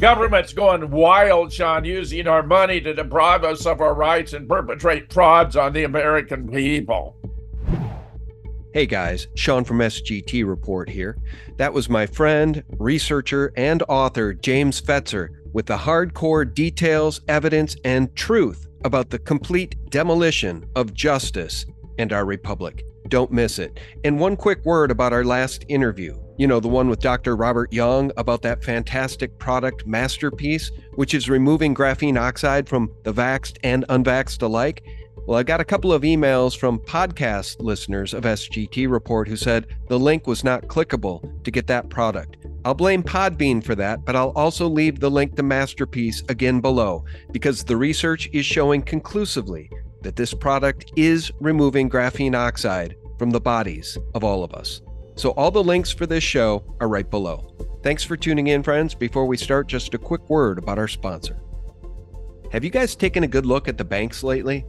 Government's going wild, Sean, using our money to deprive us of our rights and perpetrate frauds on the American people. Hey guys, Sean from SGT Report here. That was my friend, researcher, and author James Fetzer with the hardcore details, evidence, and truth about the complete demolition of justice and our republic. Don't miss it. And one quick word about our last interview. You know, the one with Dr. Robert Young about that fantastic product MasterPeace, which is removing graphene oxide from the vaxxed and unvaxxed alike. Well, I got a couple of emails from podcast listeners of SGT Report who said the link was not clickable to get that product. I'll blame Podbean for that, but I'll also leave the link to MasterPeace again below because the research is showing conclusively that this product is removing graphene oxide from the bodies of all of us. So all the links for this show are right below. Thanks for tuning in, friends. Before we start, just a quick word about our sponsor. Have you guys taken a good look at the banks lately?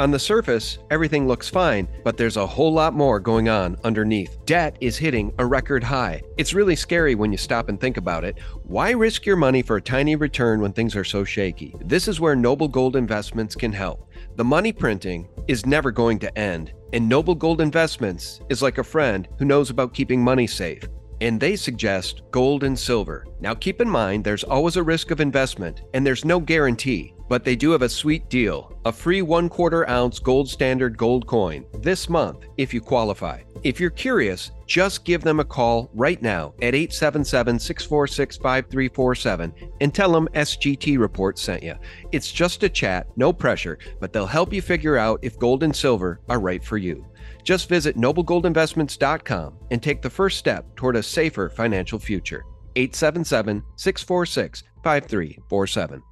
On the surface, everything looks fine, but there's a whole lot more going on underneath. Debt is hitting a record high. It's really scary when you stop and think about it. Why risk your money for a tiny return when things are so shaky? This is where Noble Gold Investments can help. The money printing is never going to end, and Noble Gold Investments is like a friend who knows about keeping money safe. And they suggest gold and silver. Now, keep in mind, there's always a risk of investment, and there's no guarantee, but they do have a sweet deal a free one quarter ounce gold standard gold coin this month if you qualify. If you're curious, just give them a call right now at 877 646 5347 and tell them SGT Report sent you. It's just a chat, no pressure, but they'll help you figure out if gold and silver are right for you. Just visit noblegoldinvestments.com and take the first step toward a safer financial future. 877 646 5347.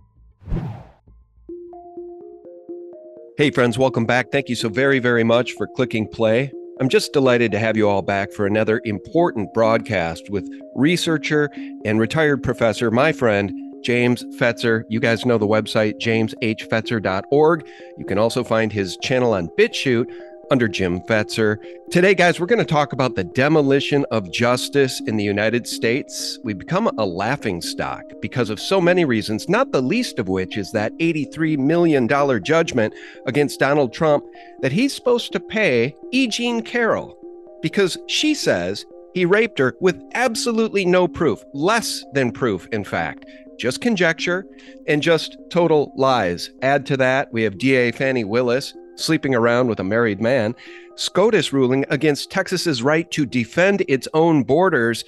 Hey, friends, welcome back. Thank you so very, very much for clicking play. I'm just delighted to have you all back for another important broadcast with researcher and retired professor, my friend, James Fetzer. You guys know the website, jameshfetzer.org. You can also find his channel on BitChute under Jim Fetzer. Today, guys, we're going to talk about the demolition of justice in the United States. We've become a laughing stock because of so many reasons, not the least of which is that $83 million judgment against Donald Trump that he's supposed to pay E. Jean Carroll because she says he raped her with absolutely no proof, less than proof, in fact. Just conjecture and just total lies. Add to that, we have DA Fani Willis sleeping around with a married man, SCOTUS ruling against Texas's right to defend its own borders.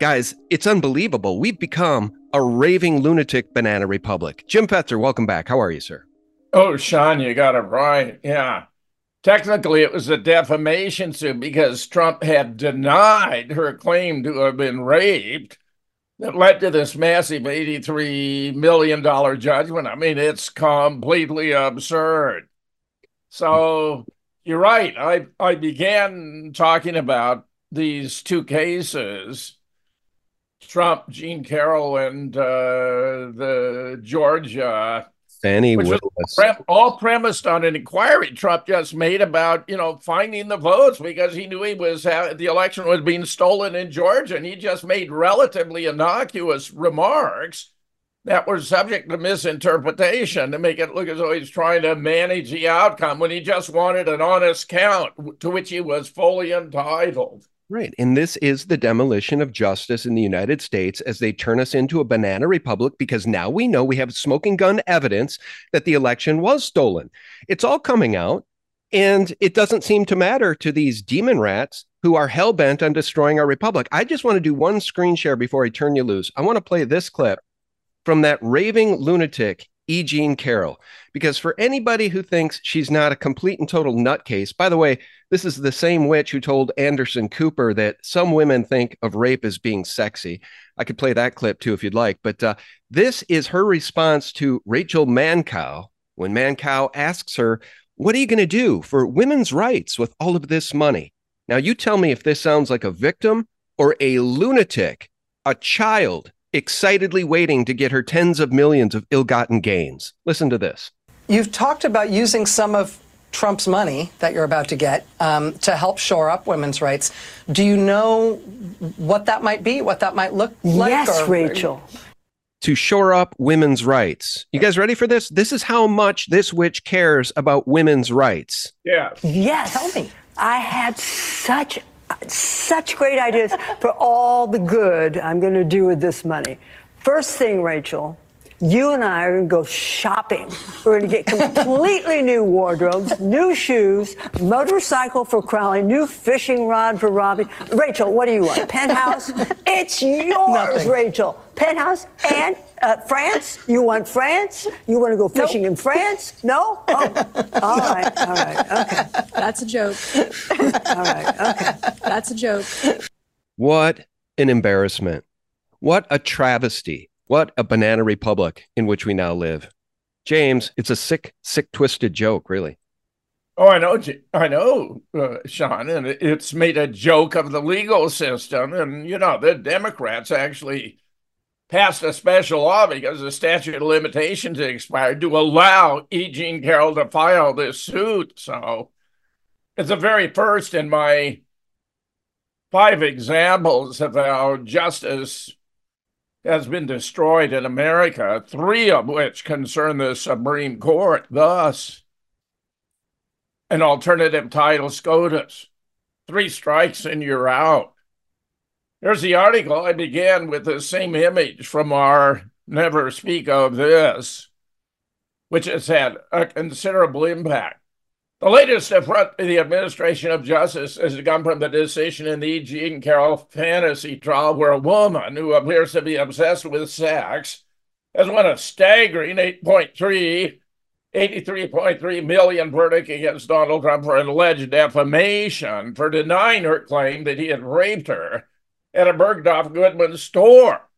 Guys, it's unbelievable. We've become a raving lunatic banana republic. Jim Fetzer, welcome back. How are you, sir? Oh, Sean, you got it right. Yeah. Technically, it was a defamation suit because Trump had denied her claim to have been raped that led to this massive $83 million judgment. I mean, it's completely absurd. So you're right. I I began talking about these two cases, Trump, Jean Carroll, and uh, the Georgia. Fani Willis. all premised on an inquiry Trump just made about, you know, finding the votes because he knew he was the election was being stolen in Georgia, and he just made relatively innocuous remarks that were subject to misinterpretation to make it look as though he's trying to manage the outcome when he just wanted an honest count to which he was fully entitled. Right. And this is the demolition of justice in the United States as they turn us into a banana republic because now we know we have smoking gun evidence that the election was stolen. It's all coming out. And it doesn't seem to matter to these demon rats who are hell bent on destroying our republic. I just want to do one screen share before I turn you loose. I want to play this clip from that raving lunatic, E. Jean Carroll. Because for anybody who thinks she's not a complete and total nutcase, by the way, this is the same witch who told Anderson Cooper that some women think of rape as being sexy. I could play that clip too if you'd like. But uh, this is her response to Rachel Madcow when Madcow asks her, What are you going to do for women's rights with all of this money? Now, you tell me if this sounds like a victim or a lunatic, a child excitedly waiting to get her tens of millions of ill gotten gains. Listen to this. You've talked about using some of Trump's money that you're about to get um, to help shore up women's rights. Do you know what that might be, what that might look like? Yes, or, Rachel. to shore up women's rights. You guys ready for this? This is how much this witch cares about women's rights. Yeah. Yes. Tell me. I had such such great ideas for all the good I'm going to do with this money. First thing, Rachel, you and I are going to go shopping. We're going to get completely new wardrobes, new shoes, motorcycle for Crowley, new fishing rod for Robbie. Rachel, what do you want? Penthouse? It's yours, Nothing. Rachel. Penthouse and uh, France? You want France? You want to go fishing in France? No? Oh, all right, all right, okay, That's a joke. all right, okay. That's a joke. What an embarrassment. What a travesty. What a banana republic in which we now live. James, it's a sick, sick, twisted joke, really. Oh, I know, I know, uh, Sean, and it's made a joke of the legal system. And, you know, the Democrats actually passed a special law because the statute of limitations expired to allow E. Jean Carroll to file this suit. So it's the very first in my five examples of how justice has been destroyed in America, three of which concern the Supreme Court. Thus, an alternative title SCOTUS. Three strikes and you're out. Here's the article. I began with the same image from our Never Speak of This, which has had a considerable impact. The latest affront to the administration of justice has come from the decision in the. Jean Carroll fantasy trial, where a woman who appears to be obsessed with sex has won a staggering 8.3 83.3 million verdict against Donald Trump for alleged defamation for denying her claim that he had raped her at a Bergdorf Goodman store,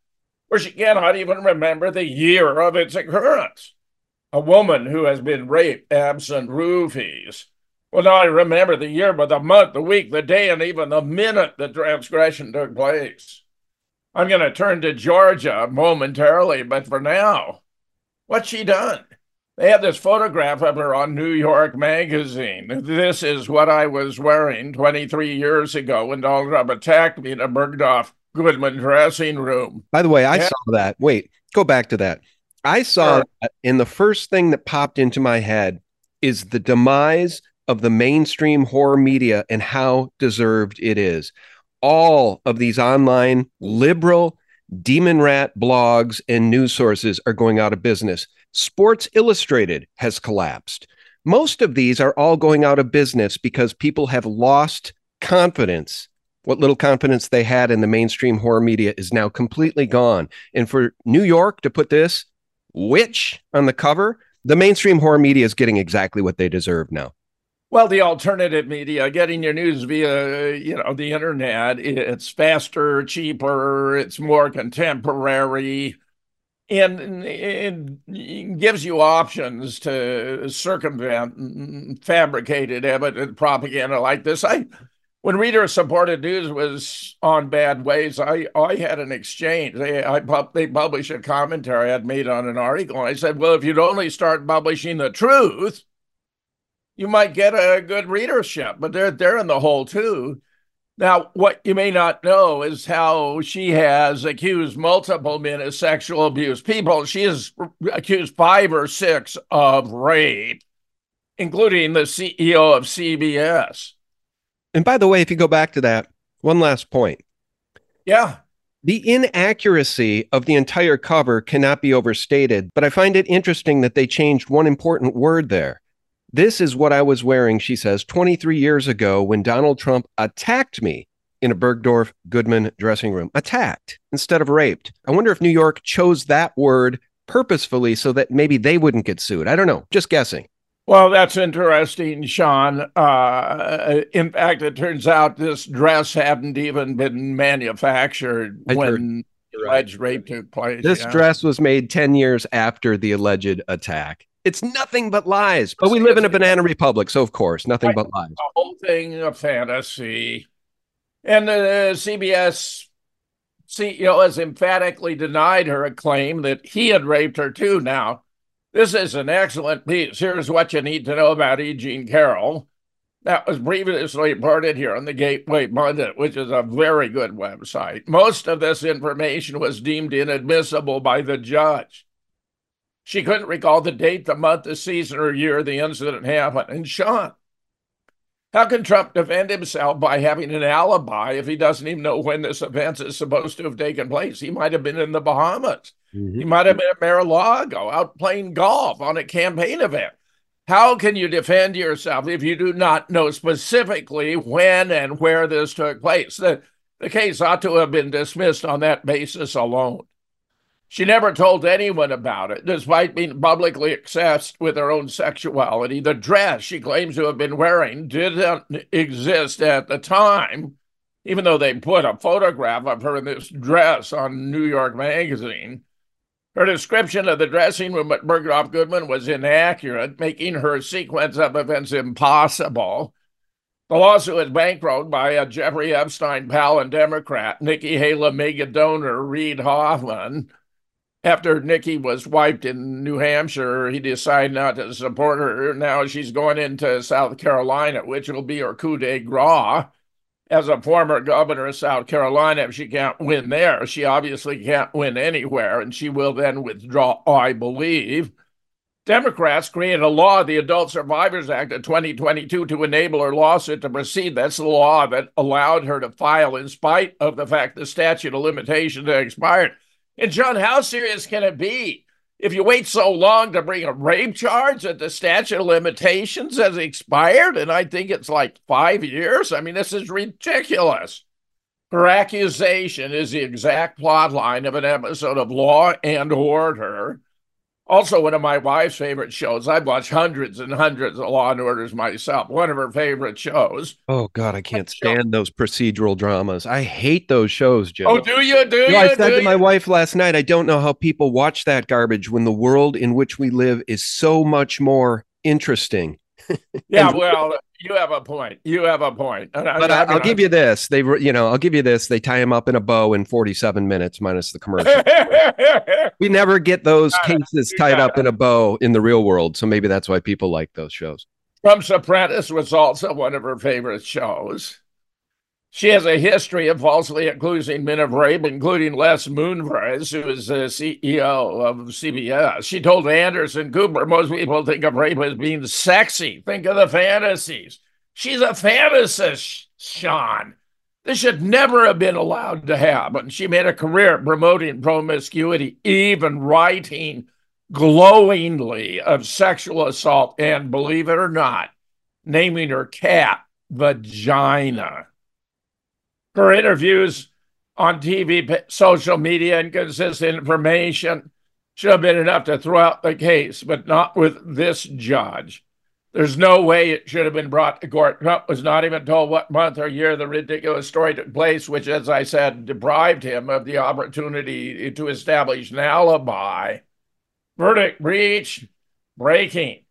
where she cannot even remember the year of its occurrence. A woman who has been raped absent roofies will I remember the year, but the month, the week, the day, and even the minute the transgression took place. I'm going to turn to Georgia momentarily, but for now, what's she done? They had this photograph of her on New York Magazine. This is what I was wearing 23 years ago when Donald Trump attacked me in a Bergdorf Goodman dressing room. By the way, I Yeah. saw that. Wait, go back to that. I saw Sure. and the first thing that popped into my head is the demise of the mainstream horror media and how deserved it is. All of these online liberal demon rat blogs and news sources are going out of business. Sports Illustrated has collapsed. Most of these are all going out of business because people have lost confidence. What little confidence they had in the mainstream horror media is now completely gone. And for New York to put this witch on the cover, the mainstream horror media is getting exactly what they deserve now. Well, the alternative media, getting your news via, you know, the internet, it's faster, cheaper, it's more contemporary, and it gives you options to circumvent fabricated evidence propaganda like this. I, when reader-supported news was on bad ways, I I had an exchange. They I they published a commentary I'd made on an article. And I said, well, if you'd only start publishing the truth you might get a good readership, but they're they're in the hole too. Now, what you may not know is how she has accused multiple men of sexual abuse. People, she has accused five or six of rape, including the CEO of CBS. And by the way, if you go back to that, one last point. Yeah, The inaccuracy of the entire cover cannot be overstated, but I find it interesting that they changed one important word there. This is what I was wearing, she says, 23 years ago when Donald Trump attacked me in a Bergdorf Goodman dressing room. Attacked instead of raped. I wonder if New York chose that word purposefully so that maybe they wouldn't get sued. I don't know, just guessing. Well, that's interesting, Sean. Uh, in fact, it turns out this dress hadn't even been manufactured I when right. alleged rape took place. This yeah. dress was made 10 years after the alleged attack. It's nothing but lies. But we live in a banana republic, so of course, nothing but lies. the whole thing a fantasy. And the CBS CEO has emphatically denied her a claim that he had raped her too. Now, this is an excellent piece. Here's what you need to know about E. Jean Carroll. That was previously reported here on the Gateway Pundit, which is a very good website. Most of this information was deemed inadmissible by the judge. She couldn't recall the date, the month, the season, or year the incident happened. And Sean, how can Trump defend himself by having an alibi if he doesn't even know when this event is supposed to have taken place? He might have been in the Bahamas. Mm-hmm. He might have been at Mar-a-Lago out playing golf on a campaign event. How can you defend yourself if you do not know specifically when and where this took place? The, the case ought to have been dismissed on that basis alone. She never told anyone about it, despite being publicly obsessed with her own sexuality. The dress she claims to have been wearing didn't exist at the time, even though they put a photograph of her in this dress on New York Magazine. Her description of the dressing room at Bergdorf Goodman was inaccurate, making her sequence of events impossible. The lawsuit was bankrolled by a Jeffrey Epstein pal and Democrat, Nikki Haley mega donor Reid Hoffman after Nikki was wiped in New Hampshire, he decided not to support her. Now she's going into South Carolina, which will be her coup de grace. As a former governor of South Carolina, if she can't win there, she obviously can't win anywhere, and she will then withdraw, I believe. Democrats created a law, the Adult Survivors Act of 2022, to enable her lawsuit to proceed. That's the law that allowed her to file in spite of the fact the statute of limitations had expired. And John, how serious can it be if you wait so long to bring a rape charge that the statute of limitations has expired? And I think it's like five years. I mean, this is ridiculous. Her accusation is the exact plot line of an episode of Law and Order also, one of my wife's favorite shows. I've watched hundreds and hundreds of Law and Orders myself. One of her favorite shows. Oh God, I can't stand those procedural dramas. I hate those shows, Joe. Oh, do you? Do you? I said to you? my wife last night, I don't know how people watch that garbage when the world in which we live is so much more interesting. yeah, well, you have a point. You have a point. but I, will give you this. They, you know, I'll give you this. They tie him up in a bow in 47 minutes minus the commercial. we never get those cases tied up in a bow in the real world, so maybe that's why people like those shows. Trump's Apprentice was also one of her favorite shows. She has a history of falsely accusing men of rape, including Les Moonves, who is the CEO of CBS. She told Anderson Cooper, most people think of rape as being sexy. Think of the fantasies. She's a fantasist, Sean. This should never have been allowed to happen. She made a career promoting promiscuity, even writing glowingly of sexual assault, and believe it or not, naming her cat Vagina. Her interviews on TV, social media, and consistent information should have been enough to throw out the case, but not with this judge. There's no way it should have been brought to court. Trump was not even told what month or year the ridiculous story took place, which, as I said, deprived him of the opportunity to establish an alibi. Verdict reached, breaking.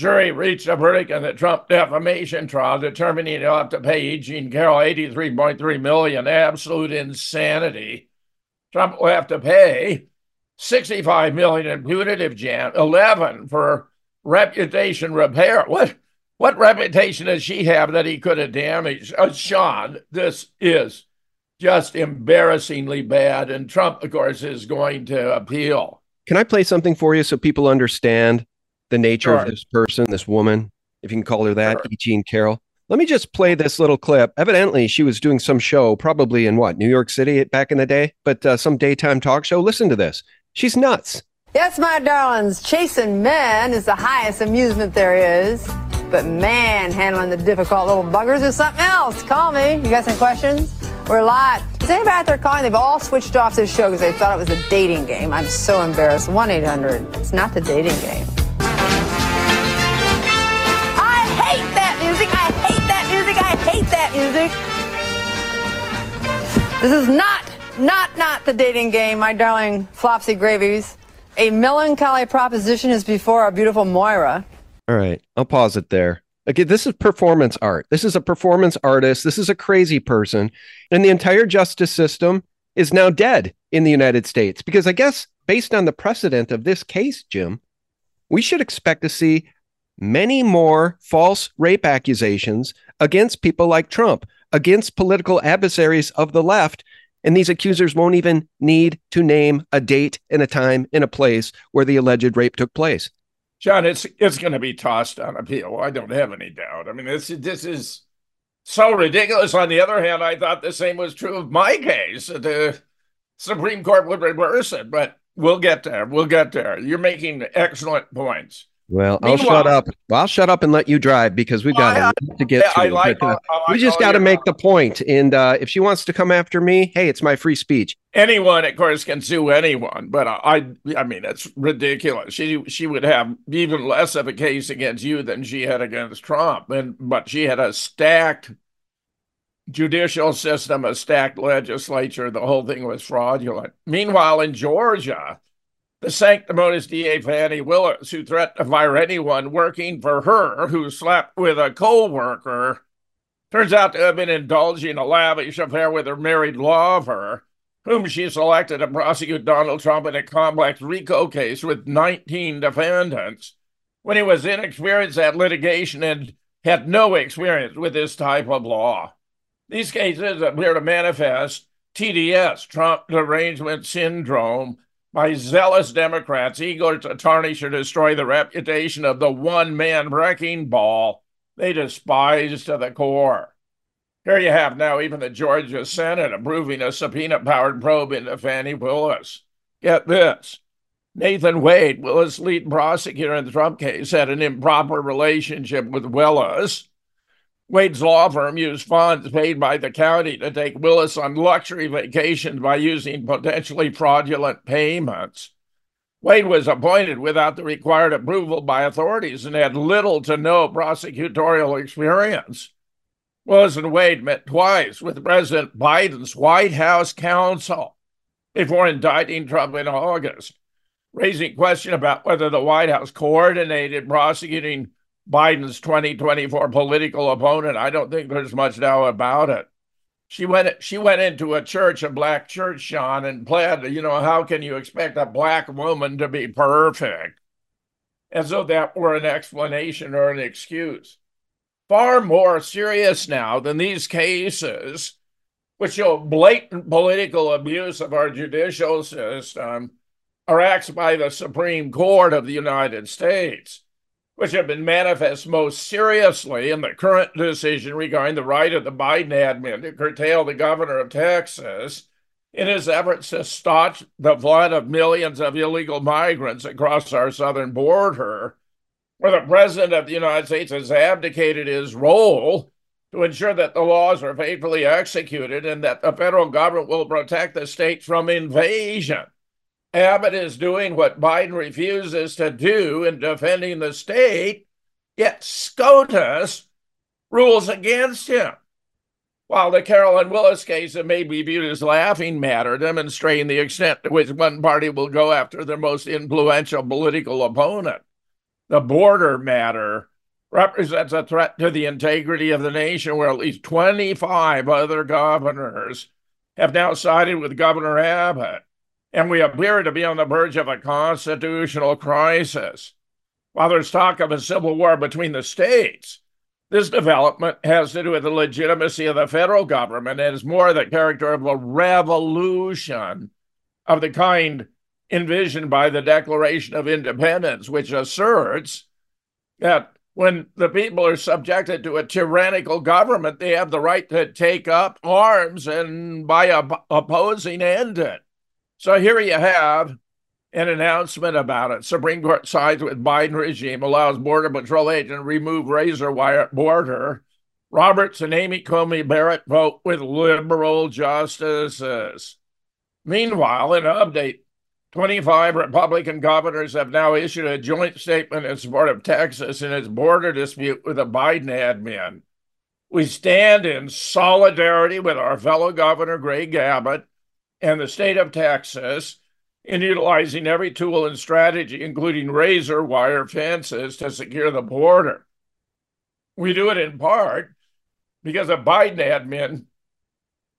Jury reached a verdict in the Trump defamation trial, determining he'll have to pay E. Jean Carroll 83.3 million. Absolute insanity. Trump will have to pay 65 million in punitive jam, 11 for reputation repair. What what reputation does she have that he could have damaged? Uh, Sean, this is just embarrassingly bad. And Trump, of course, is going to appeal. Can I play something for you so people understand the nature sure. of this person, this woman, if you can call her that, sure. E. Jean Carroll. Let me just play this little clip. Evidently, she was doing some show, probably in what, New York City back in the day, but uh, some daytime talk show. Listen to this. She's nuts. Yes, my darlings, chasing men is the highest amusement there is. But man, handling the difficult little buggers is something else. Call me. You got some questions? We're live. Is anybody out there calling? They've all switched off this show because they thought it was a dating game. I'm so embarrassed. 1 800. It's not the dating game. That music. This is not, not, not the dating game, my darling Flopsy Gravies. A melancholy proposition is before our beautiful Moira. All right, I'll pause it there. Okay, this is performance art. This is a performance artist. This is a crazy person. And the entire justice system is now dead in the United States because I guess based on the precedent of this case, Jim, we should expect to see many more false rape accusations against people like Trump, against political adversaries of the left. And these accusers won't even need to name a date and a time and a place where the alleged rape took place. John, it's it's going to be tossed on appeal. I don't have any doubt. I mean, this this is so ridiculous. On the other hand, I thought the same was true of my case. The Supreme Court would reverse it, but we'll get there. We'll get there. You're making excellent points. Well, I'll shut up. I'll shut up and let you drive because we've got I, to get to. Like, but, uh, we just got to make the point. And uh, if she wants to come after me, hey, it's my free speech. Anyone, of course, can sue anyone, but I, I mean, it's ridiculous. She she would have even less of a case against you than she had against Trump, and but she had a stacked judicial system, a stacked legislature. The whole thing was fraudulent. Meanwhile, in Georgia the sanctimonious DA Fani Willis, who threatened to fire anyone working for her who slept with a co-worker, turns out to have been indulging a lavish affair with her married lover, whom she selected to prosecute Donald Trump in a complex RICO case with 19 defendants, when he was inexperienced at litigation and had no experience with this type of law. These cases appear to manifest TDS, Trump derangement syndrome, by zealous Democrats eager to tarnish or destroy the reputation of the one man wrecking ball they despise to the core. Here you have now even the Georgia Senate approving a subpoena powered probe into Fani Willis. Get this Nathan Wade, Willis' lead prosecutor in the Trump case, had an improper relationship with Willis Wade's law firm used funds paid by the county to take Willis on luxury vacations by using potentially fraudulent payments. Wade was appointed without the required approval by authorities and had little to no prosecutorial experience. Willis and Wade met twice with President Biden's White House counsel before indicting Trump in August, raising question about whether the White House coordinated prosecuting Biden's 2024 political opponent. I don't think there's much doubt about it. She went she went into a church, a black church, Sean, and pled, you know, how can you expect a black woman to be perfect? As though that were an explanation or an excuse. Far more serious now than these cases, which show blatant political abuse of our judicial system, are acts by the Supreme Court of the United States which have been manifest most seriously in the current decision regarding the right of the Biden admin to curtail the governor of Texas in his efforts to stop the flood of millions of illegal migrants across our southern border, where the president of the United States has abdicated his role to ensure that the laws are faithfully executed and that the federal government will protect the states from invasion. Abbott is doing what Biden refuses to do in defending the state, yet SCOTUS rules against him. While the Carolyn Willis case may be viewed as laughing matter, demonstrating the extent to which one party will go after their most influential political opponent, the border matter represents a threat to the integrity of the nation, where at least 25 other governors have now sided with Governor Abbott and we appear to be on the verge of a constitutional crisis. While there's talk of a civil war between the states, this development has to do with the legitimacy of the federal government and is more the character of a revolution of the kind envisioned by the Declaration of Independence, which asserts that when the people are subjected to a tyrannical government, they have the right to take up arms and, by op- opposing, end it. So here you have an announcement about it. Supreme Court sides with Biden regime allows Border Patrol agent to remove razor wire border. Roberts and Amy Coney Barrett vote with liberal justices. Meanwhile, an update, 25 Republican governors have now issued a joint statement in support of Texas in its border dispute with the Biden admin. We stand in solidarity with our fellow governor, Greg Abbott, and the state of Texas in utilizing every tool and strategy, including razor wire fences, to secure the border. We do it in part because the Biden admin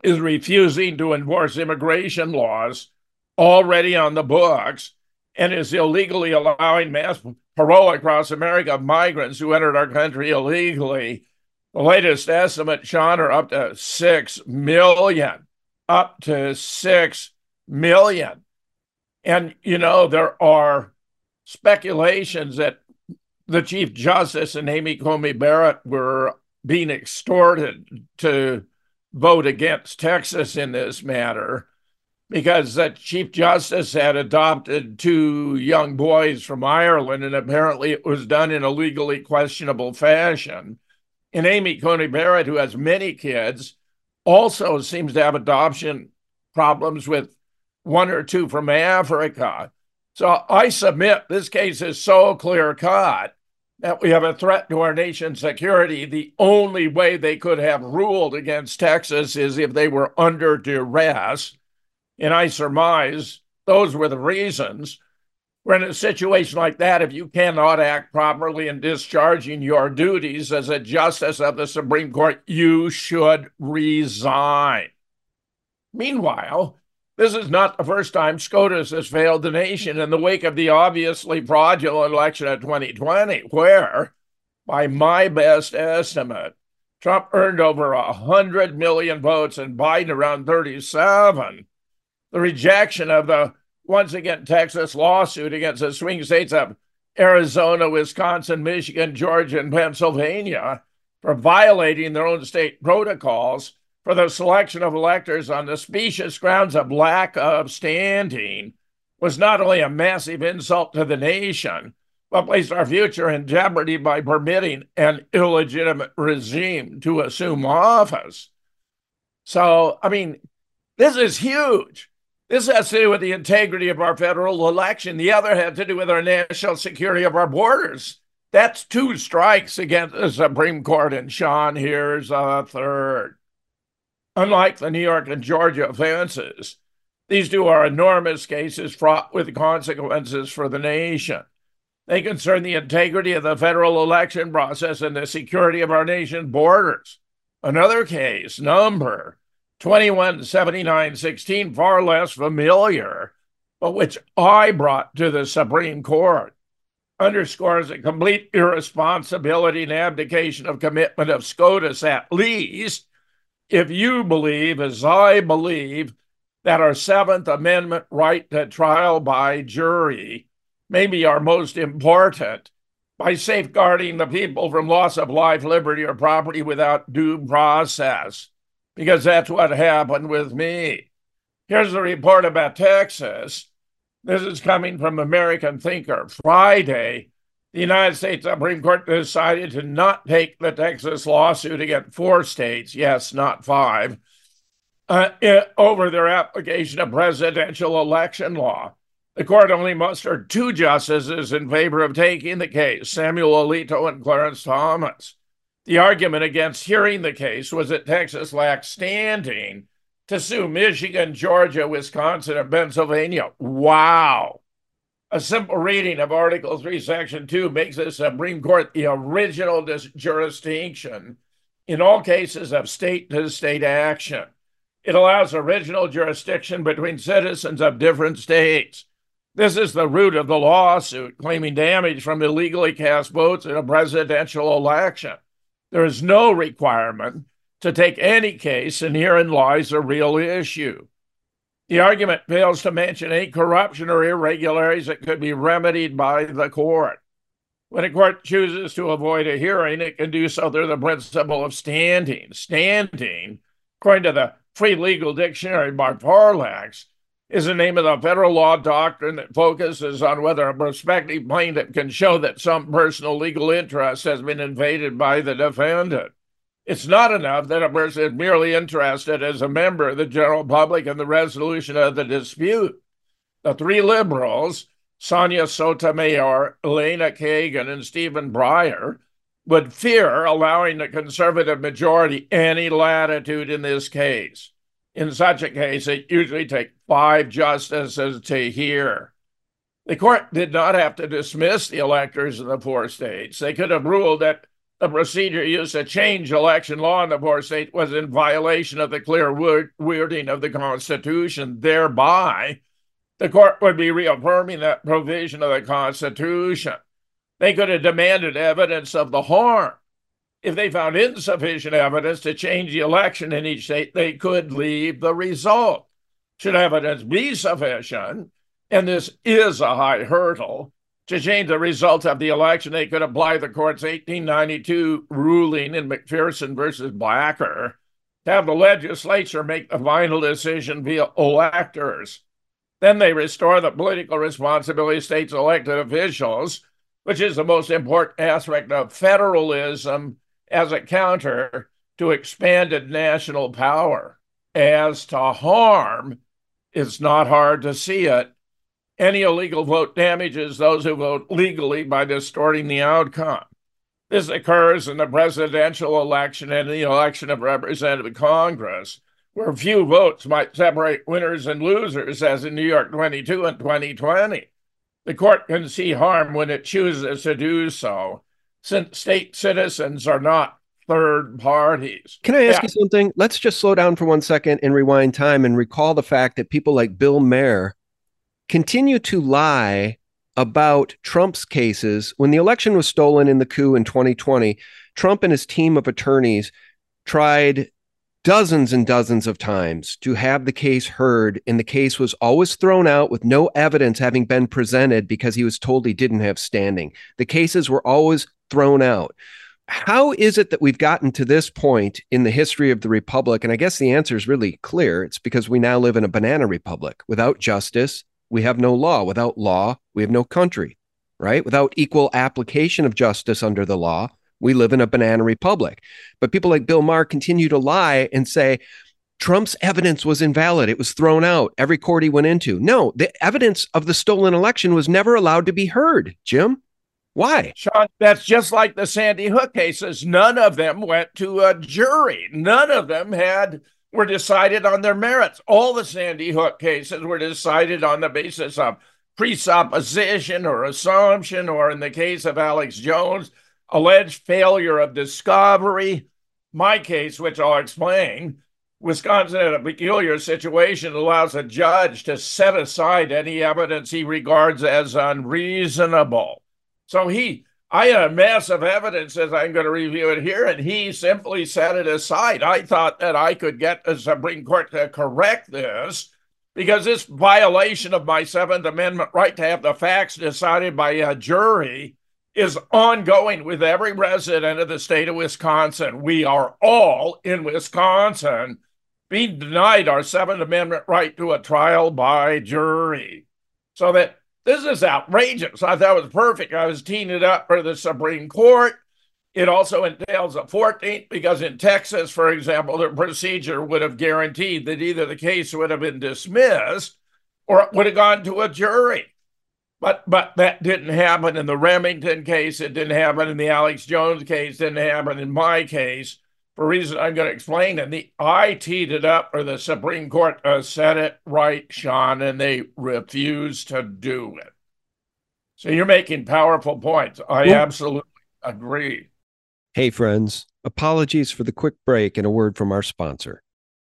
is refusing to enforce immigration laws already on the books and is illegally allowing mass parole across America of migrants who entered our country illegally. The latest estimate, Sean, are up to 6 million. Up to 6 million. And, you know, there are speculations that the Chief Justice and Amy Coney Barrett were being extorted to vote against Texas in this matter because the Chief Justice had adopted two young boys from Ireland, and apparently it was done in a legally questionable fashion. And Amy Coney Barrett, who has many kids, also seems to have adoption problems with one or two from Africa. So I submit this case is so clear cut that we have a threat to our nation's security. The only way they could have ruled against Texas is if they were under duress. And I surmise those were the reasons. We're in a situation like that. If you cannot act properly in discharging your duties as a justice of the Supreme Court, you should resign. Meanwhile, this is not the first time SCOTUS has failed the nation in the wake of the obviously fraudulent election of 2020, where, by my best estimate, Trump earned over 100 million votes and Biden around 37. The rejection of the once again Texas lawsuit against the swing states of Arizona, Wisconsin, Michigan, Georgia, and Pennsylvania for violating their own state protocols for the selection of electors on the specious grounds of lack of standing was not only a massive insult to the nation, but placed our future in jeopardy by permitting an illegitimate regime to assume office. So, I mean, this is huge. This has to do with the integrity of our federal election. The other had to do with our national security of our borders. That's two strikes against the Supreme Court, and Sean, here's a third. Unlike the New York and Georgia offenses, these two are enormous cases fraught with consequences for the nation. They concern the integrity of the federal election process and the security of our nation's borders. Another case, number 217916, far less familiar, but which I brought to the Supreme Court, underscores a complete irresponsibility and abdication of commitment of SCOTUS, at least if you believe, as I believe, that our Seventh Amendment right to trial by jury may be our most important by safeguarding the people from loss of life, liberty, or property without due process, because that's what happened with me. Here's a report about Texas. This is coming from American Thinker. Friday, the United States Supreme Court decided to not take the Texas lawsuit against four states, yes, not five, uh, over their application of presidential election law. The court only mustered two justices in favor of taking the case Samuel Alito and Clarence Thomas. The argument against hearing the case was that Texas lacked standing to sue Michigan, Georgia, Wisconsin, and Pennsylvania. Wow. A simple reading of Article 3, Section 2 makes the Supreme Court the original jurisdiction in all cases of state to state action. It allows original jurisdiction between citizens of different states. This is the root of the lawsuit claiming damage from illegally cast votes in a presidential election. There is no requirement to take any case, and herein lies the real issue. The argument fails to mention any corruption or irregularities that could be remedied by the court. When a court chooses to avoid a hearing, it can do so through the principle of standing. Standing, according to the Free Legal Dictionary by Parallax, is the name of the federal law doctrine that focuses on whether a prospective plaintiff can show that some personal legal interest has been invaded by the defendant. It's not enough that a person is merely interested as a member of the general public in the resolution of the dispute. The three liberals, Sonia Sotomayor, Elena Kagan, and Stephen Breyer, would fear allowing the conservative majority any latitude in this case. In such a case, it usually takes five justices to hear. The court did not have to dismiss the electors in the four states. They could have ruled that the procedure used to change election law in the four states was in violation of the clear wording of the Constitution, thereby the court would be reaffirming that provision of the Constitution. They could have demanded evidence of the harm. If they found insufficient evidence to change the election in each state, they could leave the result. Should evidence be sufficient, and this is a high hurdle, to change the result of the election, they could apply the court's 1892 ruling in McPherson versus Blacker to have the legislature make the final decision via electors. Then they restore the political responsibility of states' elected officials, which is the most important aspect of federalism as a counter to expanded national power. As to harm, it's not hard to see it any illegal vote damages those who vote legally by distorting the outcome. This occurs in the presidential election and the election of representative Congress, where few votes might separate winners and losers, as in New York 22 and 2020. The court can see harm when it chooses to do so, since state citizens are not third parties. Can I ask yeah. you something? Let's just slow down for one second and rewind time and recall the fact that people like Bill Maher continue to lie about Trump's cases. When the election was stolen in the coup in 2020, Trump and his team of attorneys tried dozens and dozens of times to have the case heard, and the case was always thrown out with no evidence having been presented because he was told he didn't have standing. The cases were always thrown out. How is it that we've gotten to this point in the history of the republic? And I guess the answer is really clear. It's because we now live in a banana republic without justice, we have no law. Without law, we have no country, right? Without equal application of justice under the law, we live in a banana republic. But people like Bill Maher continue to lie and say, Trump's evidence was invalid. It was thrown out every court he went into. No, the evidence of the stolen election was never allowed to be heard. Jim, why? Sean, that's just like the Sandy Hook cases. None of them went to a jury. None of them had were decided on their merits. All the Sandy Hook cases were decided on the basis of presupposition or assumption, or in the case of Alex Jones, alleged failure of discovery. My case, which I'll explain, Wisconsin in a peculiar situation that allows a judge to set aside any evidence he regards as unreasonable. So he I had massive evidence as I'm going to review it here, and he simply set it aside. I thought that I could get the Supreme Court to correct this because this violation of my Seventh Amendment right to have the facts decided by a jury is ongoing with every resident of the state of Wisconsin. We are all in Wisconsin being denied our Seventh Amendment right to a trial by jury. So that this is outrageous. I thought it was perfect. I was teeing it up for the Supreme Court. It also entails a 14th because in Texas, for example, the procedure would have guaranteed that either the case would have been dismissed or it would have gone to a jury. But but that didn't happen in the Remington case. It didn't happen in the Alex Jones case. Didn't happen in my case for a reason I'm going to explain. And the I teed it up or the Supreme Court uh, said it right, Sean, and they refused to do it. So you're making powerful points. I well, absolutely agree. Hey, friends. Apologies for the quick break and a word from our sponsor.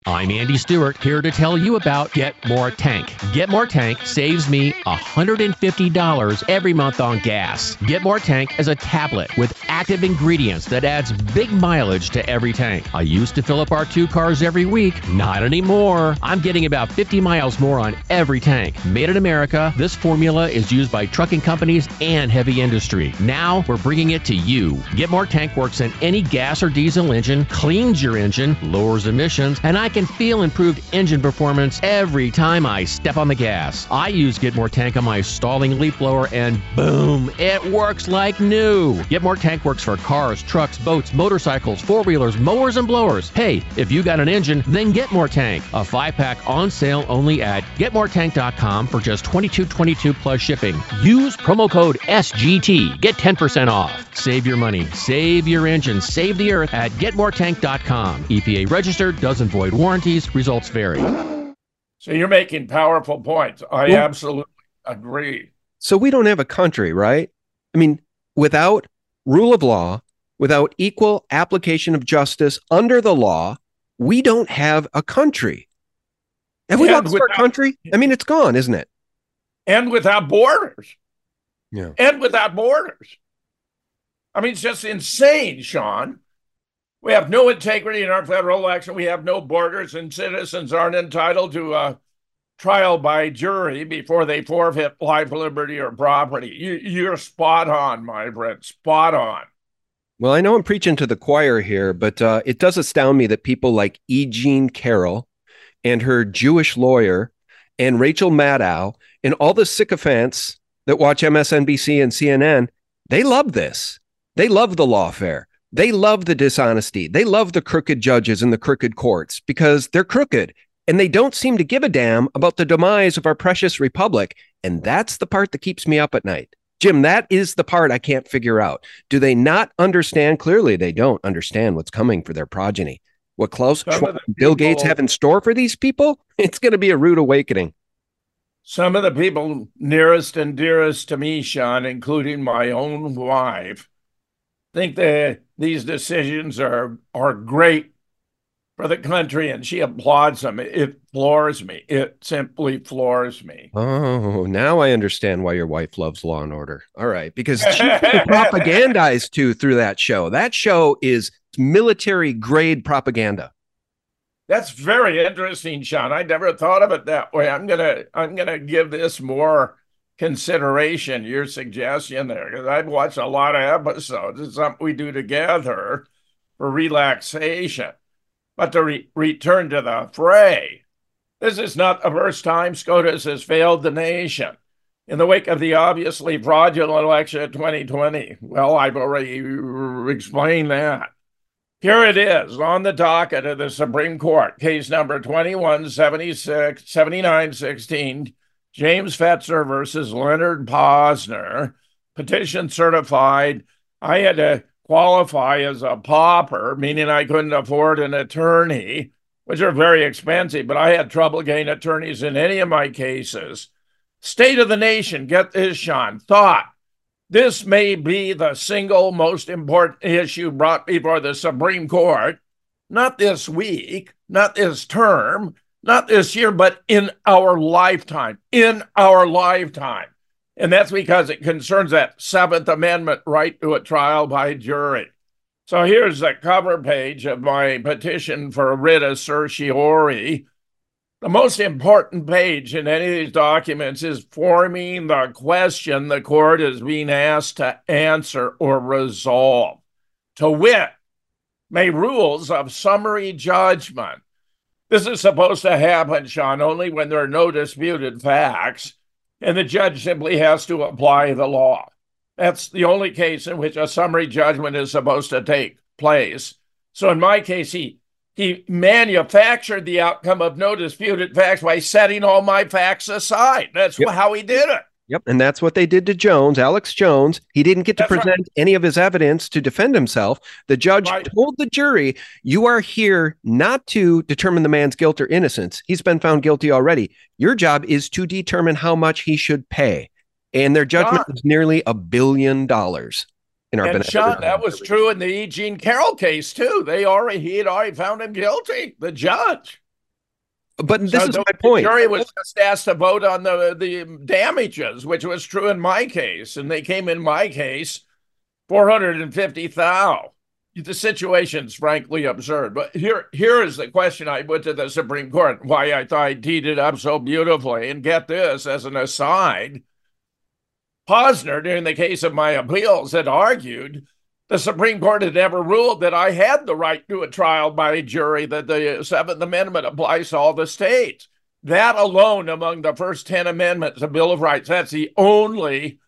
I'm Andy Stewart here to tell you about Get More Tank. Get More Tank saves me $150 every month on gas. Get More Tank is a tablet with active ingredients that adds big mileage to every tank. I used to fill up our two cars every week. Not anymore. I'm getting about 50 miles more on every tank. Made in America, this formula is used by trucking companies and heavy industry. Now we're bringing it to you. Get More Tank works in any gas or diesel engine, cleans your engine, lowers emissions, and I can feel improved engine performance every time I step on the gas. I use Get More Tank on my stalling leaf blower and boom, it works like new. Get More Tank works for cars, trucks, boats, motorcycles, four-wheelers, mowers, and blowers. Hey, if you got an engine, then Get More Tank. A five-pack on sale only at getmoretank.com for just $22.22 plus shipping. Use promo code SGT. Get 10% off. Save your money, save your engine, save the earth at getmoretank.com. EPA registered, doesn't void warranties, results vary. So you're making powerful points. I well, absolutely agree. So we don't have a country, right? I mean, without rule of law, without equal application of justice under the law, we don't have a country. Have we lost our country? I mean, it's gone, isn't it? and without borders. Yeah. And without borders. I mean, it's just insane, Sean. We have no integrity in our federal election. We have no borders, and citizens aren't entitled to a trial by jury before they forfeit life, liberty, or property. You, you're spot on, my friend. Spot on. Well, I know I'm preaching to the choir here, but uh, it does astound me that people like E. Jean Carroll and her Jewish lawyer and Rachel Maddow and all the sycophants that watch MSNBC and CNN, they love this. They love the lawfare. They love the dishonesty. They love the crooked judges and the crooked courts because they're crooked and they don't seem to give a damn about the demise of our precious republic. And that's the part that keeps me up at night. Jim, that is the part I can't figure out. Do they not understand? Clearly, they don't understand what's coming for their progeny. What Klaus Schwab, Bill Gates have in store for these people? It's going to be a rude awakening. Some of the people nearest and dearest to me, Sean, including my own wife, think that these decisions are are great for the country, and she applauds them. It floors me. It simply floors me. Oh, now I understand why your wife loves Law and Order. All right, because she's propagandized too through that show. That show is military grade propaganda. That's very interesting, Sean. I never thought of it that way. I'm gonna I'm gonna give this more consideration. Your suggestion there, because I've watched a lot of episodes. It's something we do together for relaxation. But to re- return to the fray, this is not the first time SCOTUS has failed the nation. In the wake of the obviously fraudulent election of 2020, well, I've already explained that. Here it is on the docket of the Supreme Court, case number 2176 7916, James Fetzer versus Leonard Pozner, petition certified. I had to qualify as a pauper, meaning I couldn't afford an attorney, which are very expensive, but I had trouble getting attorneys in any of my cases. State of the nation, get this, Sean. Thought this may be the single most important issue brought before the Supreme Court, not this week, not this term, not this year, but in our lifetime. In our lifetime. And that's because it concerns that Seventh Amendment right to a trial by jury. So here's the cover page of my petition for writ of certiorari. The most important page in any of these documents is forming the question the court is being asked to answer or resolve. To wit, may rules of summary judgment. This is supposed to happen, Sean, only when there are no disputed facts and the judge simply has to apply the law. That's the only case in which a summary judgment is supposed to take place. So in my case, he he manufactured the outcome of no disputed facts by setting all my facts aside. That's yep. how he did it. Yep. And that's what they did to Jones, Alex Jones. He didn't get to that's present right. any of his evidence to defend himself. The judge right. told the jury, You are here not to determine the man's guilt or innocence. He's been found guilty already. Your job is to determine how much he should pay. And their judgment was nearly a billion dollars. In our and Sean, that was true in the E. Jean Carroll case too. They already he had already found him guilty. The judge. But this so is my point. The jury was just asked to vote on the the damages, which was true in my case, and they came in my case four hundred and fifty thousand. The situation's frankly absurd. But here here is the question I put to the Supreme Court: Why I thought I teed it up so beautifully. And get this as an aside: Pozner, during the case of my appeals, had argued the Supreme Court had never ruled that I had the right to a trial by a jury, that the Seventh Amendment applies to all the states. That alone, among the first 10 amendments the Bill of Rights, that's the only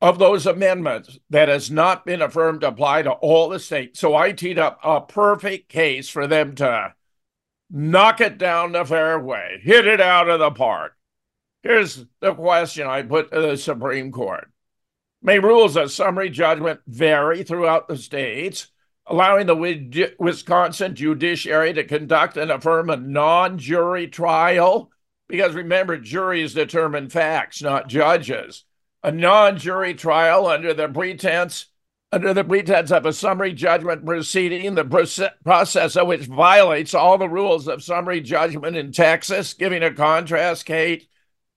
of those amendments that has not been affirmed to apply to all the states. So I teed up a perfect case for them to knock it down the fairway, hit it out of the park. Here's the question I put to the Supreme Court May rules of summary judgment vary throughout the states, allowing the Wisconsin judiciary to conduct and affirm a non jury trial. Because remember, juries determine facts, not judges. A non jury trial under the pretense under the pretense of a summary judgment proceeding, the process of which violates all the rules of summary judgment in Texas, giving a contrast, Kate,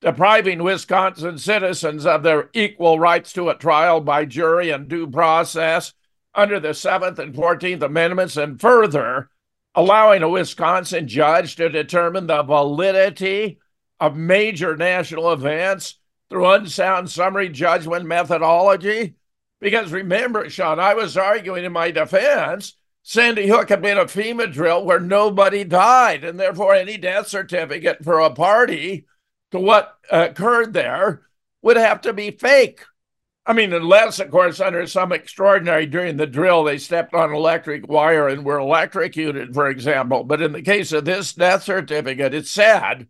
depriving Wisconsin citizens of their equal rights to a trial by jury and due process under the 7th and 14th Amendments, and further, allowing a Wisconsin judge to determine the validity of major national events through unsound summary judgment methodology. Because remember, Sean, I was arguing in my defense Sandy Hook had been a FEMA drill where nobody died, and therefore any death certificate for a party to what occurred there would have to be fake. I mean, unless, of course, under some extraordinary during the drill, they stepped on electric wire and were electrocuted, for example. But in the case of this death certificate, it said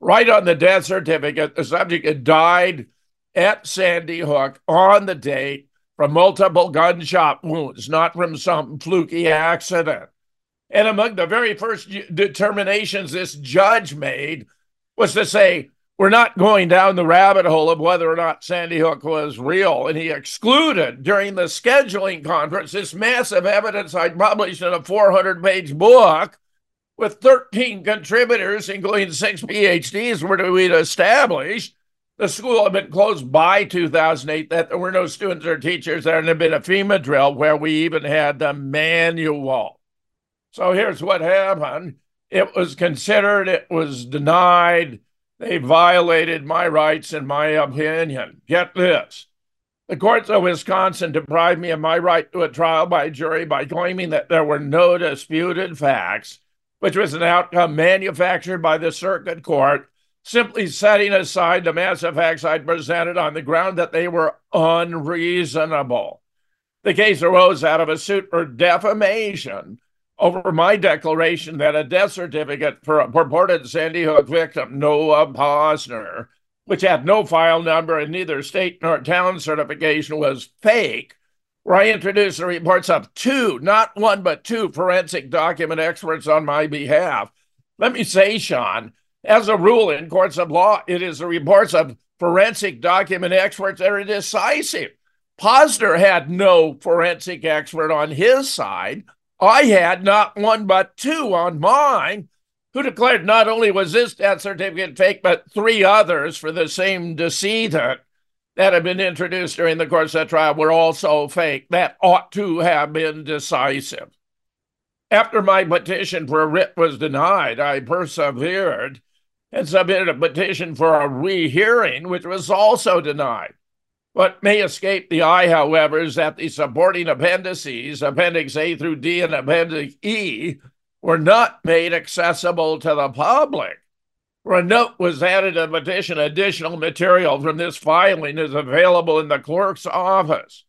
right on the death certificate, the subject had died at Sandy Hook on the date from multiple gunshot wounds, not from some fluky accident. And among the very first determinations this judge made was to say, we're not going down the rabbit hole of whether or not Sandy Hook was real. And he excluded during the scheduling conference this massive evidence I'd published in a 400 page book with 13 contributors, including six PhDs, where we'd established the school had been closed by 2008, that there were no students or teachers there, and there had been a FEMA drill where we even had the manual. So here's what happened it was considered, it was denied. They violated my rights, in my opinion. Get this. The courts of Wisconsin deprived me of my right to a trial by jury by claiming that there were no disputed facts, which was an outcome manufactured by the circuit court simply setting aside the massive facts I presented on the ground that they were unreasonable. The case arose out of a suit for defamation over my declaration that a death certificate for a purported Sandy Hook victim, Noah Pozner, which had no file number and neither state nor town certification, was fake. Where I introduced the reports of two, not one, but two forensic document experts on my behalf. Let me say, Sean, as a rule, in courts of law, it is the reports of forensic document experts that are decisive. Pozner had no forensic expert on his side. I had not one but two on mine who declared not only was this death certificate fake, but three others for the same decedent that had been introduced during the course of the trial were also fake. That ought to have been decisive. After my petition for a writ was denied, I persevered and submitted a petition for a rehearing, which was also denied. What may escape the eye, however, is that the supporting appendices, Appendix A through D and Appendix E, were not made accessible to the public. For a note was added the petition, additional material from this filing is available in the clerk's office.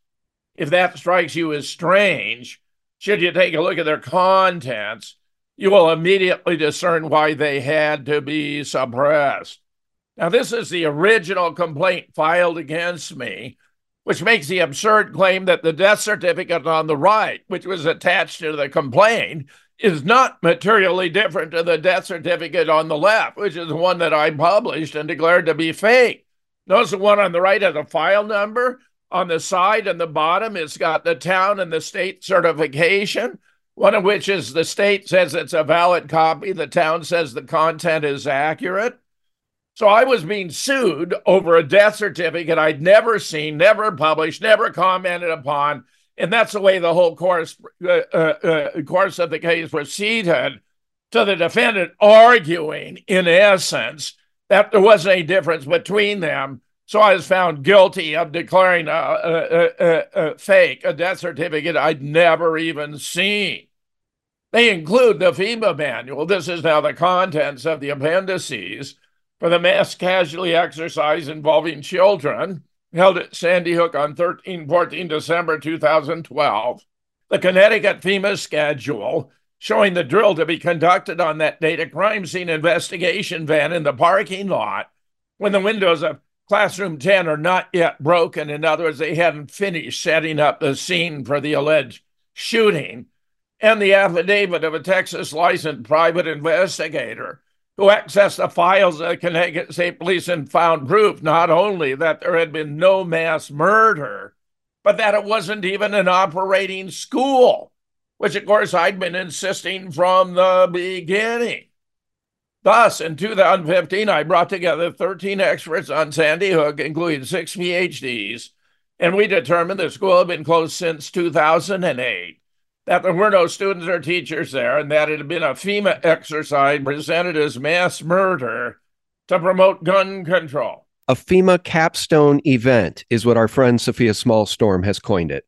If that strikes you as strange, should you take a look at their contents, you will immediately discern why they had to be suppressed. Now, this is the original complaint filed against me, which makes the absurd claim that the death certificate on the right, which was attached to the complaint, is not materially different to the death certificate on the left, which is the one that I published and declared to be fake. Notice the one on the right has a file number. On the side and the bottom, it's got the town and the state certification one of which is the state says it's a valid copy, the town says the content is accurate. So I was being sued over a death certificate I'd never seen, never published, never commented upon. And that's the way the whole course, uh, uh, uh, course of the case proceeded to the defendant arguing, in essence, that there wasn't any difference between them. So I was found guilty of declaring a, a, a, a fake, a death certificate I'd never even seen. They include the FEMA manual. This is now the contents of the appendices for the mass casualty exercise involving children held at Sandy Hook on 13 14 December 2012. The Connecticut FEMA schedule showing the drill to be conducted on that date, a crime scene investigation van in the parking lot when the windows of classroom 10 are not yet broken. In other words, they hadn't finished setting up the scene for the alleged shooting and the affidavit of a Texas licensed private investigator who accessed the files of the Connecticut State Police and found proof not only that there had been no mass murder, but that it wasn't even an operating school, which of course I'd been insisting from the beginning. Thus, in 2015, I brought together 13 experts on Sandy Hook, including six PhDs, and we determined the school had been closed since 2008, that there were no students or teachers there, and that it had been a FEMA exercise presented as mass murder to promote gun control. A FEMA capstone event is what our friend Sophia Smallstorm has coined it.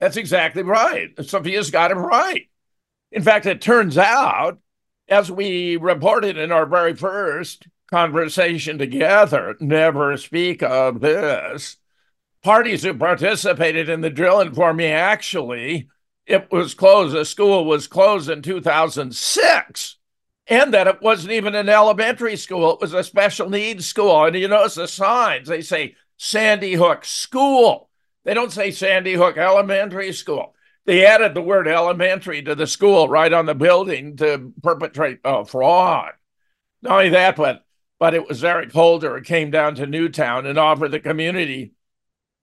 That's exactly right. Sophia's got it right. In fact, it turns out as we reported in our very first conversation together, never speak of this. Parties who participated in the drill informed me actually it was closed, the school was closed in 2006, and that it wasn't even an elementary school, it was a special needs school. And you notice the signs, they say Sandy Hook School. They don't say Sandy Hook Elementary School. They added the word elementary to the school right on the building to perpetrate a fraud. Not only that, but but it was Eric Holder who came down to Newtown and offered the community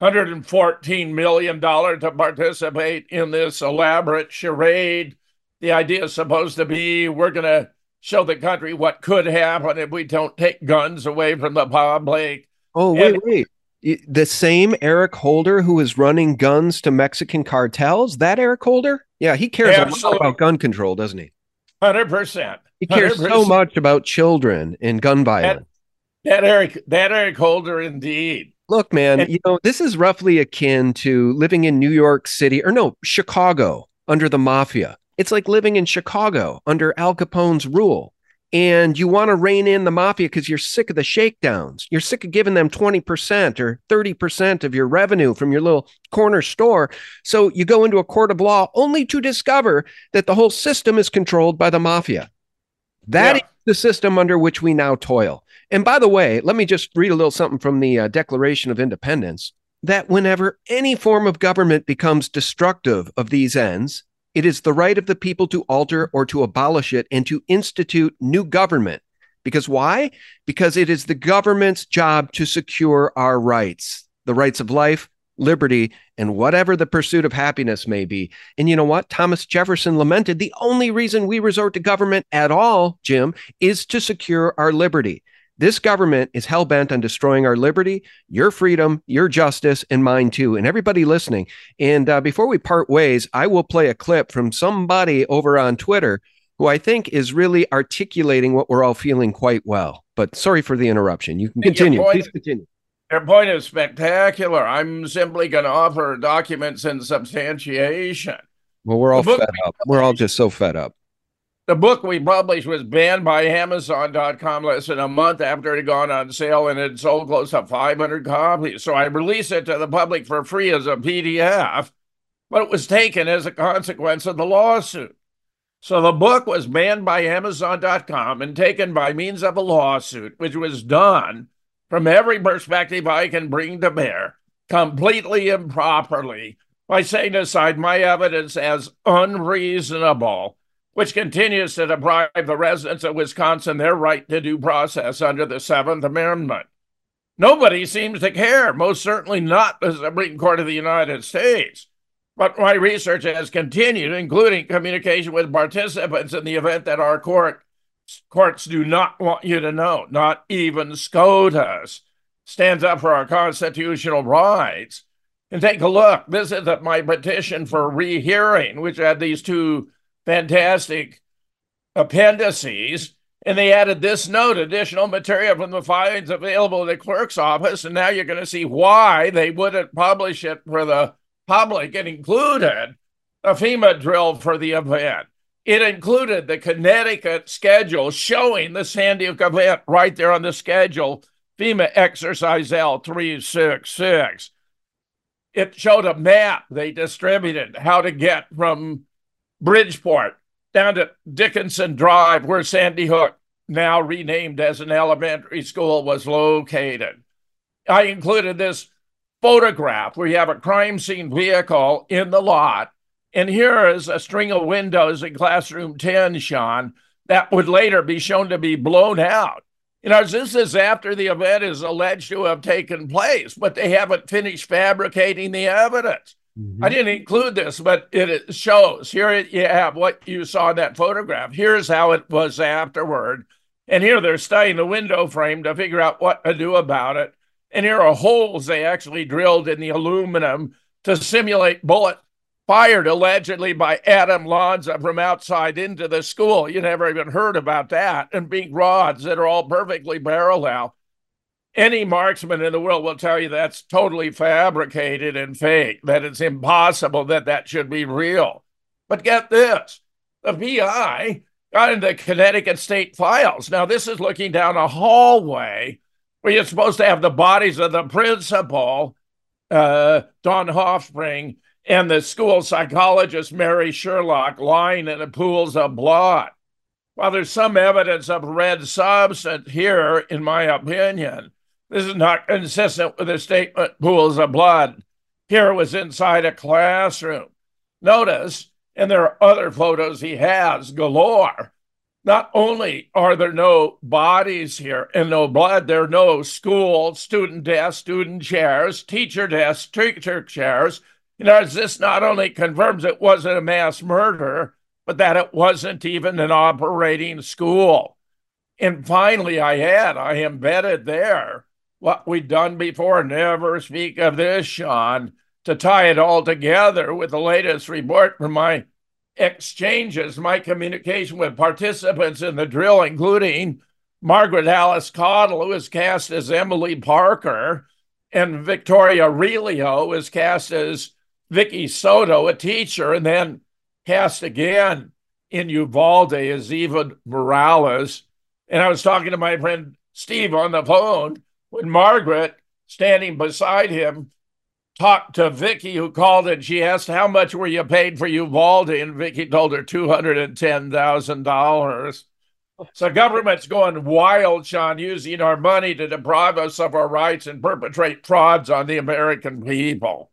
$114 million to participate in this elaborate charade. The idea is supposed to be we're going to show the country what could happen if we don't take guns away from the public. Oh, wait, and, wait the same Eric Holder who is running guns to Mexican cartels? That Eric Holder? Yeah, he cares Absolutely. a lot about gun control, doesn't he? Hundred percent. He cares 100%. so much about children and gun violence. That, that, Eric, that Eric Holder, indeed. Look, man, and, you know this is roughly akin to living in New York City or no Chicago under the mafia. It's like living in Chicago under Al Capone's rule and you want to rein in the mafia because you're sick of the shakedowns. You're sick of giving them 20% or 30% of your revenue from your little corner store. So you go into a court of law only to discover that the whole system is controlled by the mafia. That yeah. is the system under which we now toil. And by the way, let me just read a little something from the uh, Declaration of Independence that whenever any form of government becomes destructive of these ends, it is the right of the people to alter or to abolish it and to institute new government. Because why? Because it is the government's job to secure our rights, the rights of life, liberty, and whatever the pursuit of happiness may be. And you know what? Thomas Jefferson lamented the only reason we resort to government at all, Jim, is to secure our liberty. This government is hell bent on destroying our liberty, your freedom, your justice, and mine too, and everybody listening. And uh, before we part ways, I will play a clip from somebody over on Twitter who I think is really articulating what we're all feeling quite well. But sorry for the interruption. You can continue. Point, Please continue. Your point is spectacular. I'm simply going to offer documents in substantiation. Well, we're all fed up. We're all just so fed up. The book we published was banned by Amazon.com less than a month after it had gone on sale and it sold close to 500 copies. So I released it to the public for free as a PDF, but it was taken as a consequence of the lawsuit. So the book was banned by Amazon.com and taken by means of a lawsuit, which was done from every perspective I can bring to bear, completely improperly, by setting aside my evidence as unreasonable which continues to deprive the residents of Wisconsin their right to due process under the Seventh Amendment. Nobody seems to care, most certainly not the Supreme Court of the United States. But my research has continued, including communication with participants in the event that our court, courts do not want you to know, not even SCOTUS stands up for our constitutional rights. And take a look. This is my petition for rehearing, which had these two fantastic appendices. And they added this note additional material from the filings available in the clerk's office. And now you're going to see why they wouldn't publish it for the public. It included a FEMA drill for the event. It included the Connecticut schedule showing the Sandy Hook event right there on the schedule, FEMA Exercise L366. It showed a map they distributed how to get from Bridgeport, down to Dickenson Drive, where Sandy Hook, now renamed as an elementary school, was located. I included this photograph where you have a crime scene vehicle in the lot. And here is a string of windows in classroom 10, Sean, that would later be shown to be blown out. You know, this is after the event is alleged to have taken place, but they haven't finished fabricating the evidence. Mm-hmm. I didn't include this, but it shows. Here you have what you saw in that photograph. Here's how it was afterward. And here they're studying the window frame to figure out what to do about it. And here are holes they actually drilled in the aluminum to simulate bullet fired allegedly by Adam Lanza from outside into the school. You never even heard about that. And big rods that are all perfectly parallel. Any marksman in the world will tell you that's totally fabricated and fake, that it's impossible that that should be real. But get this the PI got into Connecticut state files. Now, this is looking down a hallway where you're supposed to have the bodies of the principal, uh, Dawn Hochsprung, and the school psychologist, Mary Sherlock, lying in pools of blood. While there's some evidence of red substance here, in my opinion, this is not consistent with the statement pools of blood. Here was inside a classroom. Notice, and there are other photos he has galore. Not only are there no bodies here and no blood, there are no school, student desks, student chairs, teacher desks, teacher chairs. You know, this not only confirms it wasn't a mass murder, but that it wasn't even an operating school. And finally, I had, I embedded there what we'd done before. Never speak of this, Sean, to tie it all together with the latest report from my exchanges, my communication with participants in the drill, including Margaret Alice Caudill, who was cast as Emily Parker, and Victoria Aurelio was cast as Vicky Soto, a teacher, and then cast again in Uvalde as Eva Morales. And I was talking to my friend Steve on the phone, when Margaret, standing beside him, talked to Vicky, who called and she asked, How much were you paid for Uvalde? And Vicky told her $210,000. So government's going wild, Sean, using our money to deprive us of our rights and perpetrate frauds on the American people.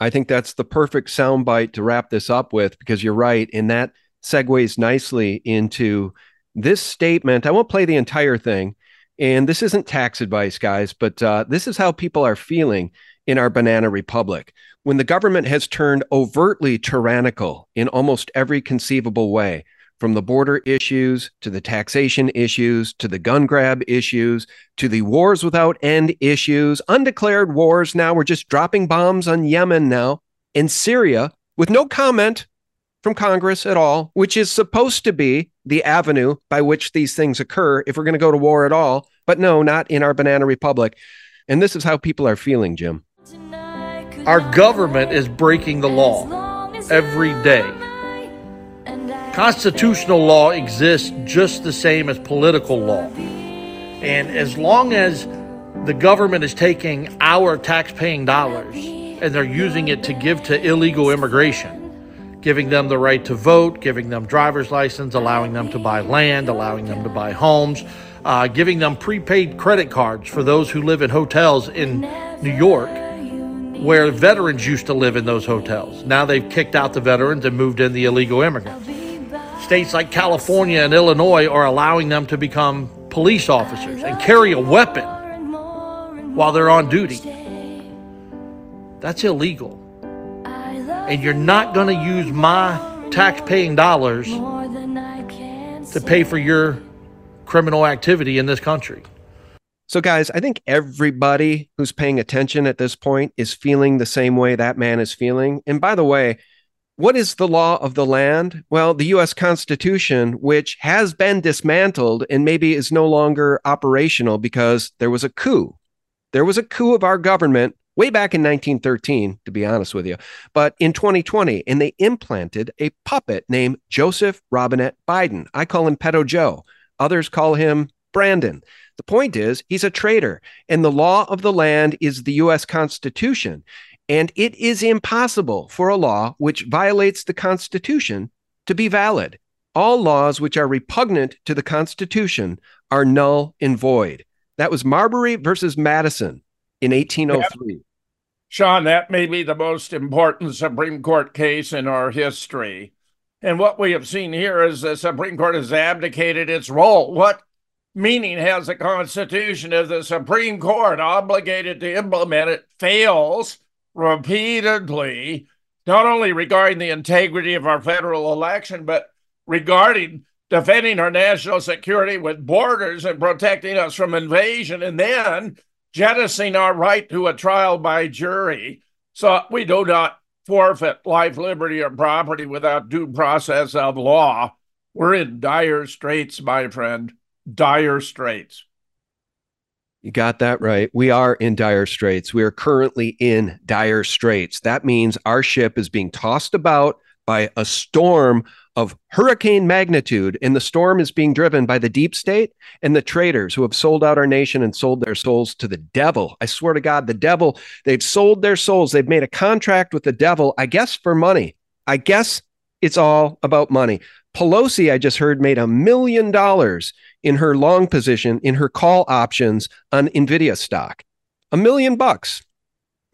I think that's the perfect soundbite to wrap this up with because you're right. And that segues nicely into this statement. I won't play the entire thing, and this isn't tax advice, guys, but uh, this is how people are feeling in our banana republic. When the government has turned overtly tyrannical in almost every conceivable way, from the border issues to the taxation issues to the gun grab issues to the wars without end issues, undeclared wars now, we're just dropping bombs on Yemen now, in Syria with no comment from Congress at all, which is supposed to be the avenue by which these things occur if we're going to go to war at all. But no, not in our banana republic. And this is how people are feeling, Jim. Our government is breaking the law every day. Constitutional law exists just the same as political law. And as long as the government is taking our tax-paying dollars and they're using it to give to illegal immigration, giving them the right to vote, giving them driver's license, allowing them to buy land, allowing them to buy homes, uh, giving them prepaid credit cards for those who live in hotels in New York, where veterans used to live in those hotels. Now they've kicked out the veterans and moved in the illegal immigrants. States like California and Illinois are allowing them to become police officers and carry a weapon while they're on duty. That's illegal and you're not going to use my tax paying dollars to pay for your criminal activity in this country. So, guys, I think everybody who's paying attention at this point is feeling the same way that man is feeling. And by the way, what is the law of the land? Well, the US Constitution, which has been dismantled and maybe is no longer operational because there was a coup. There was a coup of our government way back in 1913, to be honest with you, but in 2020, and they implanted a puppet named Joseph Robinette Biden. I call him Pedo Joe. Others call him Brandon. The point is, he's a traitor, and the law of the land is the U.S. Constitution. And it is impossible for a law which violates the Constitution to be valid. All laws which are repugnant to the Constitution are null and void. That was Marbury versus Madison in 1803. Sean, that may be the most important Supreme Court case in our history. And what we have seen here is the Supreme Court has abdicated its role. What meaning has the Constitution if the Supreme Court, obligated to implement it, fails repeatedly, not only regarding the integrity of our federal election, but regarding defending our national security with borders and protecting us from invasion, and then jettisoning our right to a trial by jury so we do not forfeit life, liberty, or property without due process of law. We're in dire straits, my friend. Dire straits. You got that right. We are in dire straits. We are currently in dire straits. That means our ship is being tossed about by a storm of hurricane magnitude, and the storm is being driven by the deep state and the traitors who have sold out our nation and sold their souls to the devil. I swear to God, the devil, they've sold their souls. They've made a contract with the devil, I guess for money. I guess it's all about money. Pelosi, I just heard, made a million dollars in her long position in her call options on NVIDIA stock. A million bucks.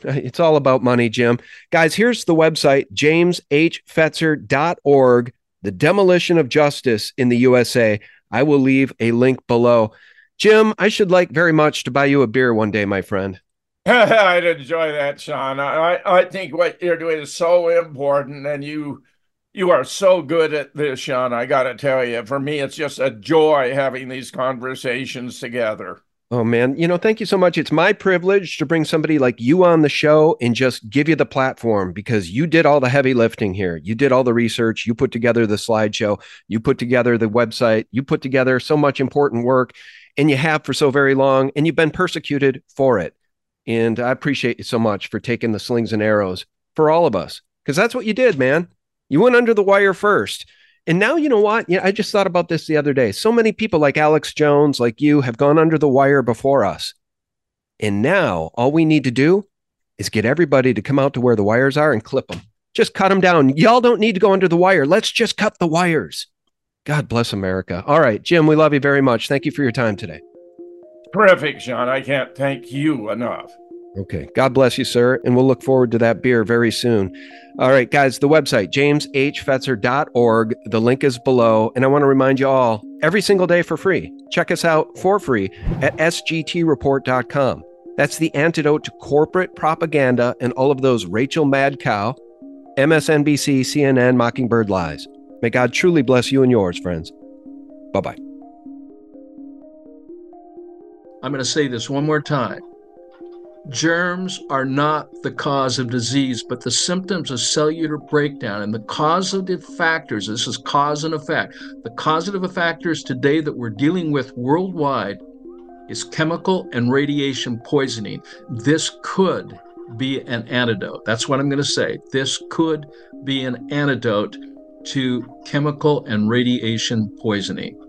It's all about money, Jim. Guys, here's the website, jameshfetzer.org, the demolition of justice in the USA. I will leave a link below. Jim, I should like very much to buy you a beer one day, my friend. I'd enjoy that, Sean. I, I think what you're doing is so important, and you you are so good at this, Sean. I got to tell you, for me, it's just a joy having these conversations together. Oh man, you know, thank you so much. It's my privilege to bring somebody like you on the show and just give you the platform because you did all the heavy lifting here. You did all the research, you put together the slideshow, you put together the website, you put together so much important work and you have for so very long and you've been persecuted for it. And I appreciate you so much for taking the slings and arrows for all of us because that's what you did, man. You went under the wire first. And now, you know what? Yeah, I just thought about this the other day. So many people like Alex Jones, like you, have gone under the wire before us. And now all we need to do is get everybody to come out to where the wires are and clip them. Just cut them down. Y'all don't need to go under the wire. Let's just cut the wires. God bless America. All right, Jim, we love you very much. Thank you for your time today. Terrific, Sean. I can't thank you enough. Okay. God bless you, sir. And we'll look forward to that beer very soon. All right, guys, the website, jameshfetzer.org. The link is below. And I want to remind you all every single day for free. Check us out for free at sgtreport.com. That's the antidote to corporate propaganda and all of those Rachel Mad Cow, MSNBC, CNN, Mockingbird lies. May God truly bless you and yours, friends. Bye bye. I'm going to say this one more time. Germs are not the cause of disease, but the symptoms of cellular breakdown. And the causative factors, this is cause and effect, the causative factors today that we're dealing with worldwide is chemical and radiation poisoning. This could be an antidote. That's what I'm going to say. This could be an antidote to chemical and radiation poisoning.